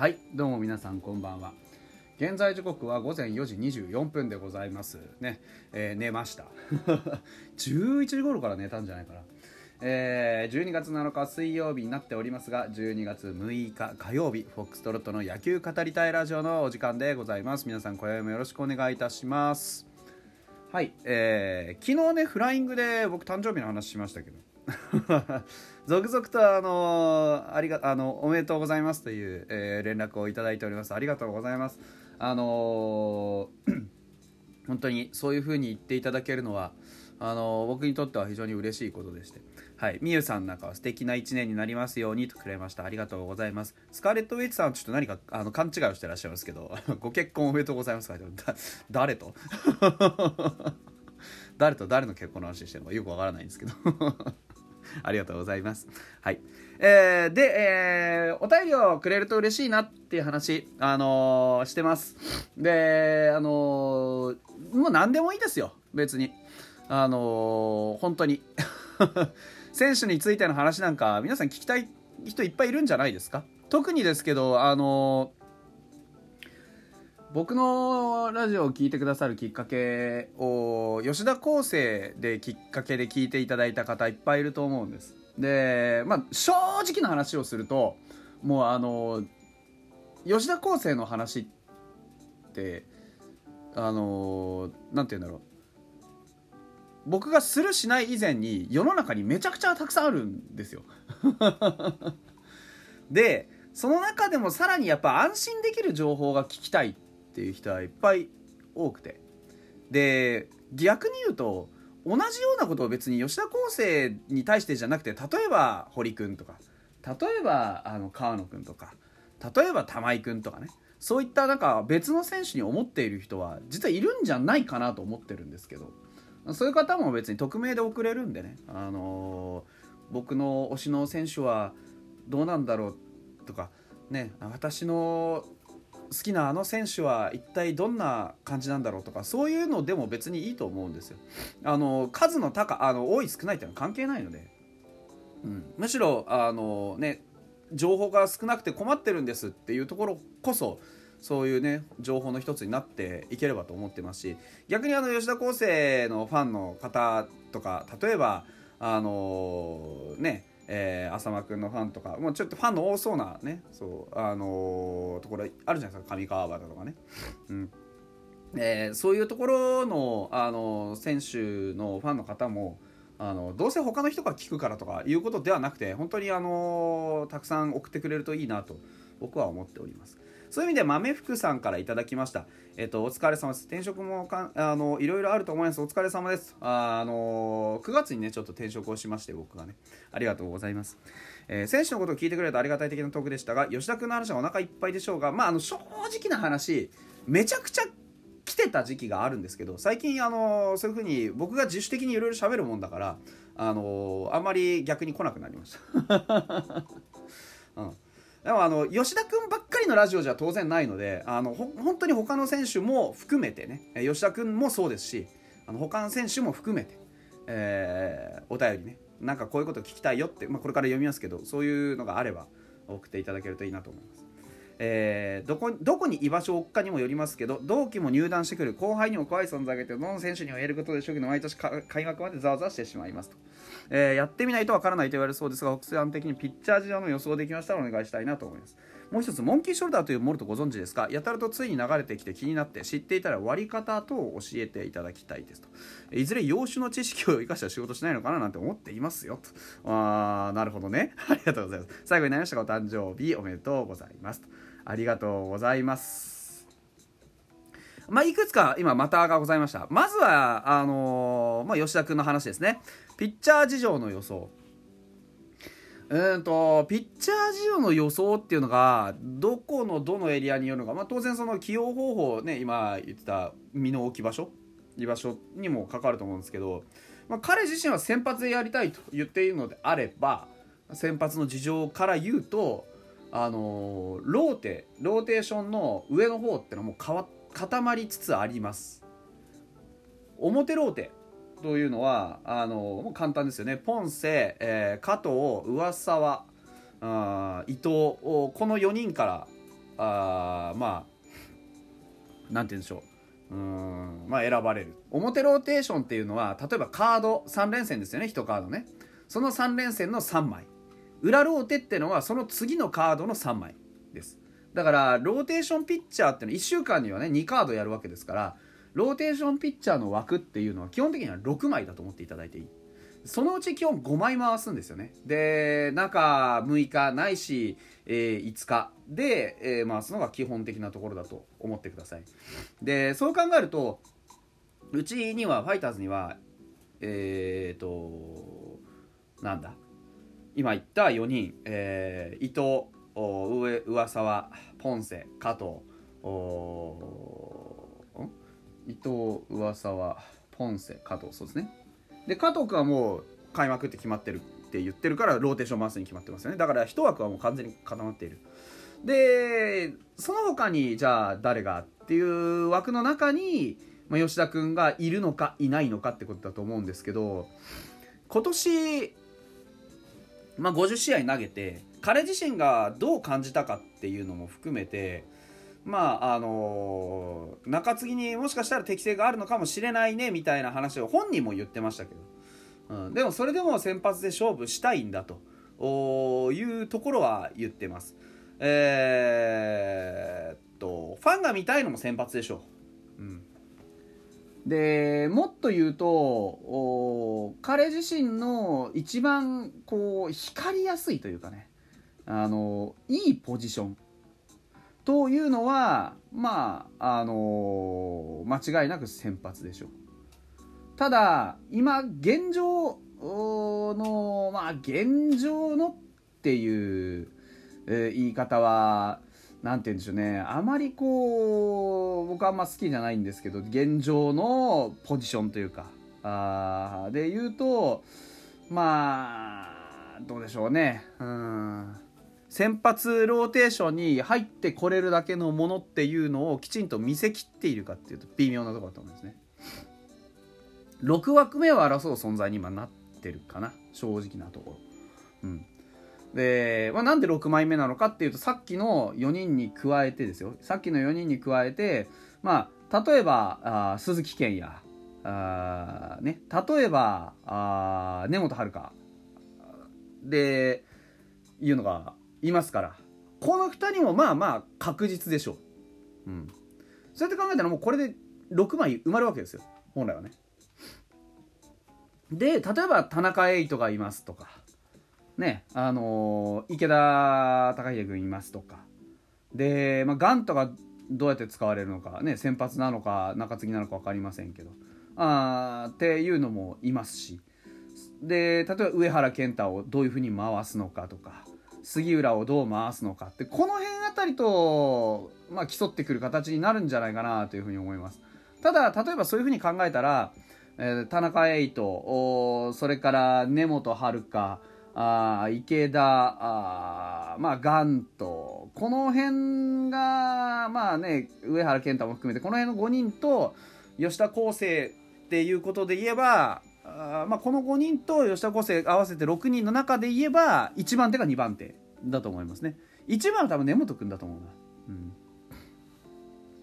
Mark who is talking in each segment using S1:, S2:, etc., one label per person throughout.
S1: はいどうも皆さんこんばんは。現在時刻は午前4時24分でございますね、えー、寝ました。11時頃から寝たんじゃないかな。えー、12月7日水曜日になっておりますが12月6日火曜日フォックストロットの野球語りたいラジオのお時間でございます。皆さん今宵もよろしくお願いいたします。はい、えー、昨日ねフライングで僕誕生日の話しましたけど 続々とあのありがあのおめでとうございますという、えー、連絡をいただいております。ありがとうございます。あのー、本当にそういうふうに言っていただけるのはあのー、僕にとっては非常に嬉しいことでして。はい。みゆさんなんかは素敵な一年になりますようにとくれました。ありがとうございます。スカーレット・ウェイツさんちょっと何かあの勘違いをしてらっしゃいますけど ご結婚おめでとうございますか誰と？誰と誰の結婚の話してるのかよくわからないんですけど。ありがとうございます。はい。えー、で、えー、お便りをくれると嬉しいなっていう話、あのー、してます。で、あのー、もう何でもいいですよ、別に。あのー、本当に。選手についての話なんか、皆さん聞きたい人いっぱいいるんじゃないですか？特にですけど、あの僕のラジオを聴いてくださるきっかけを吉田康生できっかけで聞いていただいた方いっぱいいると思うんです。でまあ正直な話をするともうあの吉田康生の話ってあのなんて言うんだろう。僕がするしない以前に世の中にめちゃくちゃたくさんあるんですよ。でその中でもさらにやっぱ安心できる情報が聞きたい。っていう人はいっぱい多くて。で逆に言うと同じようなことを別に吉田康生に対してじゃなくて例えば堀君とか例えばあの川野君とか例えば玉井君とかねそういったなんか別の選手に思っている人は実はいるんじゃないかなと思ってるんですけどそういう方も別に匿名で送れるんでね、あのー、僕の推しの選手はどうなんだろうとかね私の好きなあの選手は一体どんな感じなんだろうとかそういうのでも別にいいと思うんですよ。あの数の高あの多い少ないっていうのは関係ないので、うん、むしろあの、ね、情報が少なくて困ってるんですっていうところこそそういうね情報の一つになっていければと思ってますし逆にあの吉田康生のファンの方とか例えばあのねえー、浅間君のファンとかもうちょっとファンの多そうなねそうあのー、ところあるじゃないですか上川端とかね、うん。えー、そういうところの、あの選手のファンの方もあのどうせ他の人が聞くからとかいうことではなくて本当に、あのたくさん送ってくれるといいなと僕は思っております。そういう意味で豆福さんからいただきました。えっ、と、お疲れ様です。転職もかあのいろいろあると思います。お疲れ様です。あの9月にね、ちょっと転職をしまして、僕がね。ありがとうございます。えー、選手のことを聞いてくれるありがたい的なトークでしたが、吉田君の話はお腹いっぱいでしょうが、まあ、あの、正直な話、めちゃくちゃ来てた時期があるんですけど最近あのそういう風に僕が自主的にいろいろ喋るもんだからあのあんまり逆に来なくなりました、うんでもあの吉田君ばっかりのラジオじゃ当然ないのであの本当に他の選手も含めてね吉田君もそうですしあの他の選手も含めて、えー、お便りねなんかこういうこと聞きたいよって、まあ、これから読みますけどそういうのがあれば送っていただけるといいなと思います。えー、どこどこに居場所を置くかにもよりますけど同期も入団してくる後輩にも怖い存在がいてどの選手にも言えることでしょうけど毎年開幕までざわざわしてしまいますと。えー、やってみないとわからないと言われそうですが、北山的にピッチャー事情の予想できましたらお願いしたいなと思います。もう一つ、モンキーショルダーというモルトご存知ですか？やたらとついに流れてきて気になって知っていたら割り方等を教えていただきたいですと。いずれ洋酒の知識を生かした仕事しないのかななんて思っていますよと。あー、なるほどね。ありがとうございます。最後になりましたが、お誕生日おめでとうございますと。ありがとうございます。まあ、いくつか今またがございました。まずは、あのー、まあ、吉田君の話ですね。ピッチャー事情の予想。うんとピッチャー事情の予想っていうのがどこのどのエリアによるのか、まあ、当然その起用方法ね今言ってた身の置き場所居場所にも関わると思うんですけど、まあ、彼自身は先発でやりたいと言っているのであれば先発の事情から言うとあのローテローテーションの上の方ってのはもう固まりつつあります。表ローテというのはあのもう簡単ですよね。ポンセ、えー、加藤上沢あ伊藤この4人からあまあなんて言うんでしょう。うんまあ選ばれる。表ローテーションっていうのは例えばカード3連戦ですよね。1カードね。その3連戦の3枚。裏ローテってのはその次のカードの3枚です。だからローテーションピッチャーってのは1週間にはね2カードやるわけですからローテーションピッチャーの枠っていうのは基本的には6枚だと思っていただいていい。そのうち基本5枚回すんですよね。で中6日ないし、えー、5日で、えー、回すのが基本的なところだと思ってください。でそう考えるとうちにはファイターズにはえっ、ー、となんだ？今言った4人、えー、伊藤上上沢ポンセ加藤伊藤上沢ポンセ加藤そうですね。で加藤君はもう開幕って決まってるって言ってるからローテーション回すに決まってますよね。だから一枠はもう完全に固まっている。でその他にじゃあ誰がっていう枠の中に、まあ、吉田君がいるのかいないのかってことだと思うんですけど今年、まあ、50試合投げて彼自身がどう感じたかっていうのも含めてまああの中継ぎにもしかしたら適性があるのかもしれないねみたいな話を本人も言ってましたけど、うん、でもそれでも先発で勝負したいんだというところは言ってます。えー、っとファンが見たいのも先発でしょう、でもっと言うと彼自身の一番こう光りやすいというかね。あのいいポジション。というのはまああの間違いなく先発でしょう。ただ今現状のまあ現状のっていう、言い方は何て言うんでしょうね。あまりこう僕はあんま好きじゃないんですけど現状のポジションというか。あで言うとまあどうでしょうね。うん。先発ローテーションに入ってこれるだけのものっていうのをきちんと見せきっているかっていうと微妙なとこだと思うんですね。6枠目を争う存在に今なってるかな。正直なところ。うん。で、まあ、なんで6枚目なのかっていうとさっきの4人に加えてですよ。さっきの4人に加えてまあ例えばあ鈴木健也。あ、ね、例えばあ根本遥。でいうのがいますから。この2人もまあまあ確実でしょう、うん、そうやって考えたらもうこれで6枚埋まるわけですよ。本来はね。で例えば田中エイトがいますとか。ねあの、池田貴秀君いますとか。で、まあ、ガントがどうやって使われるのかね先発なのか中継ぎなのか分かりませんけど。あっていうのもいますし。で例えば上原健太をどういうふうに回すのかとか。杉浦をどう回すのかって。この辺あたりと、まあ、競ってくる形になるんじゃないかなというふうに思います。ただ例えばそういうふうに考えたら、えー、田中エイトそれから根本遥あ池田あまあガント。この辺がまあね上原健太も含めてこの辺の5人と吉田康生っていうことで言えばあまあ、この5人と吉田康生合わせて6人の中で言えば1番手か2番手だと思いますね。1番は多分根本君だと思うな、う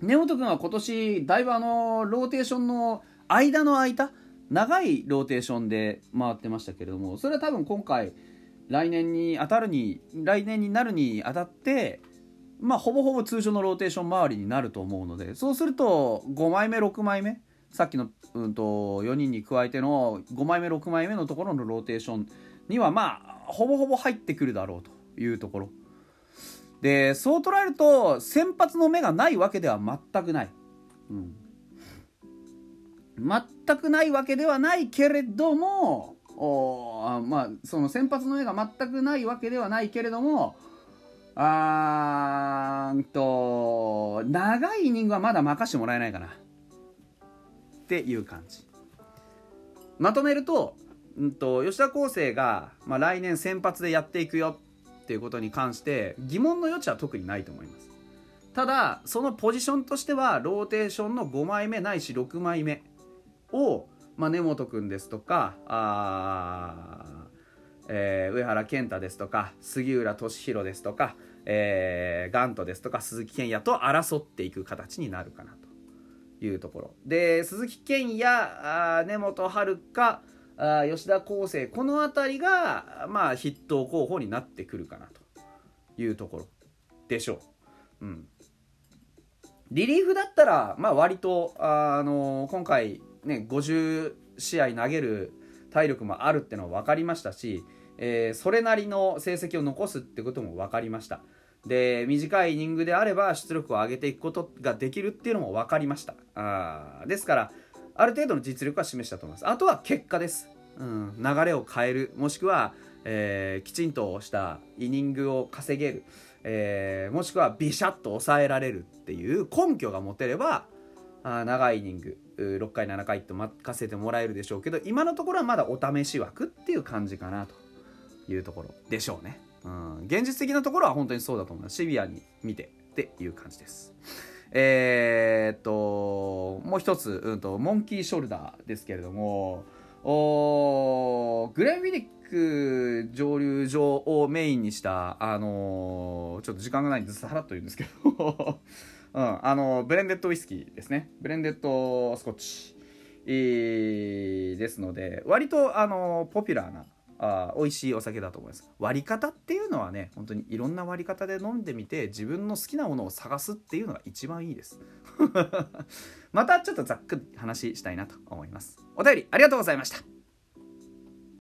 S1: ん、根本君は今年だいぶあのローテーションの間の空いた長いローテーションで回ってましたけれどもそれは多分今回来年に当たるに来年になるにあたってまあほぼほぼ通常のローテーション周りになると思うのでそうすると5枚目6枚目さっきの、うんと、4人に加えての5枚目6枚目のところのローテーションにはまあほぼほぼ入ってくるだろうというところ。でそう捉えると先発の目がないわけでは全くない、うん、全くないわけではないけれどもおまあその先発の目が全くないわけではないけれどもあーんと長いイニングはまだ任してもらえないかな。っていう感じ。まとめると,、うんと、吉田康生が、まあ、来年先発でやっていくよ。っていうことに関して疑問の余地は特にないと思います。ただそのポジションとしてはローテーションの5枚目ないし6枚目。を、まあ、根本君ですとかあ、えー、上原健太ですとか杉浦俊弘ですとか、えー、ガントですとか鈴木健也と争っていく形になるかなというところ。で鈴木健也根本遥あ吉田康生この辺りが、まあ、筆頭候補になってくるかなというところ。でしょう。うん、リリーフだったら、まあ、割と、あの今回、ね、50試合投げる体力もあるってのは分かりましたし、えー、それなりの成績を残すってことも分かりました。で短いイニングであれば出力を上げていくことができるっていうのも分かりました。あですからある程度の実力は示したと思います。あとは結果です、うん、流れを変える。もしくは、えー、きちんとしたイニングを稼げる、えー、もしくはビシャッと抑えられるっていう根拠が持てればあ長いイニング。6回7回と任せてもらえるでしょうけど今のところはまだお試し枠っていう感じかなというところでしょうね、うん、現実的なところは本当にそうだと思いますシビアに見てっていう感じです。えー、っともう一つ、うんと、モンキーショルダーですけれどもおグレン・ウィニック蒸留所をメインにしたあのー、ちょっと時間がないんでずさらっと言うんですけどうん、あのブレンデッドウイスキーですね。ブレンデッドスコッチ、えー、ですので割とあのポピュラーなあ美味しいお酒だと思います。割り方っていうのはね本当にいろんな割り方で飲んでみて自分の好きなものを探すっていうのが一番いいです。またちょっとざっくり話したいなと思います。お便りありがとうございました。